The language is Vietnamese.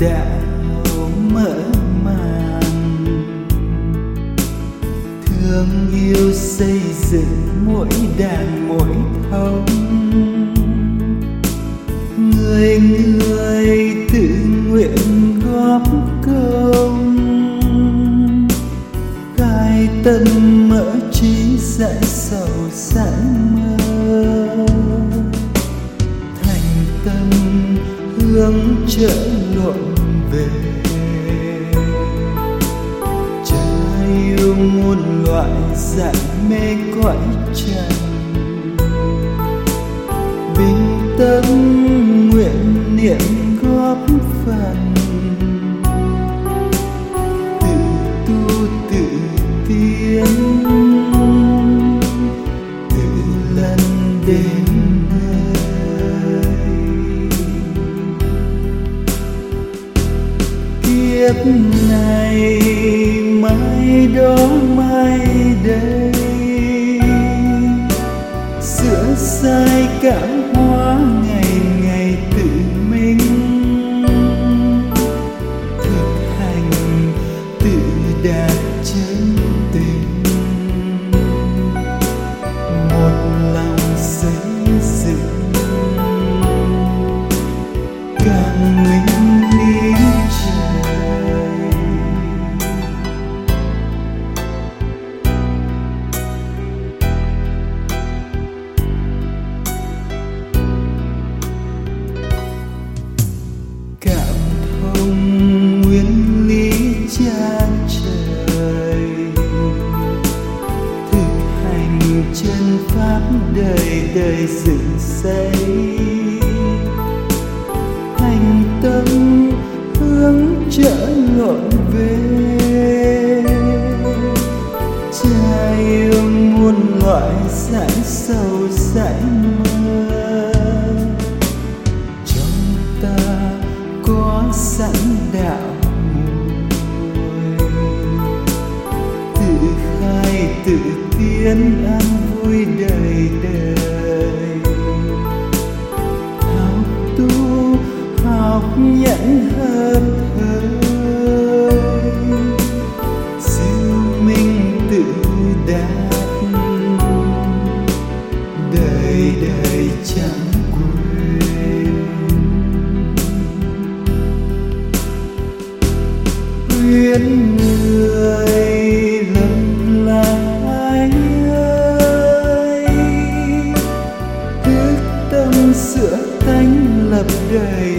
đạo mở màn. Thương yêu xây dựng mỗi đàn mỗi thống người người tự nguyện góp công. Cai tâm mở trí dạy sầu sẵn mơ. Hướng trở lộn về. Trái yêu muôn loại dạng mê cõi trần. Bình tâm nguyện niệm kiếp này mai đó mai đây. Sửa sai cảm hóa ngày pháp đời đời dựng xây. Thành tâm hướng trở ngọn về. Cha yêu muôn loại giải sâu giải mơ trong ta có sẵn đạo mùi tự khai tự tiến an vui đời đời. Học tu, học nhẫn hơn thời. Siêu minh tự đạt. Đời đời chẳng quên. Quyến người every day.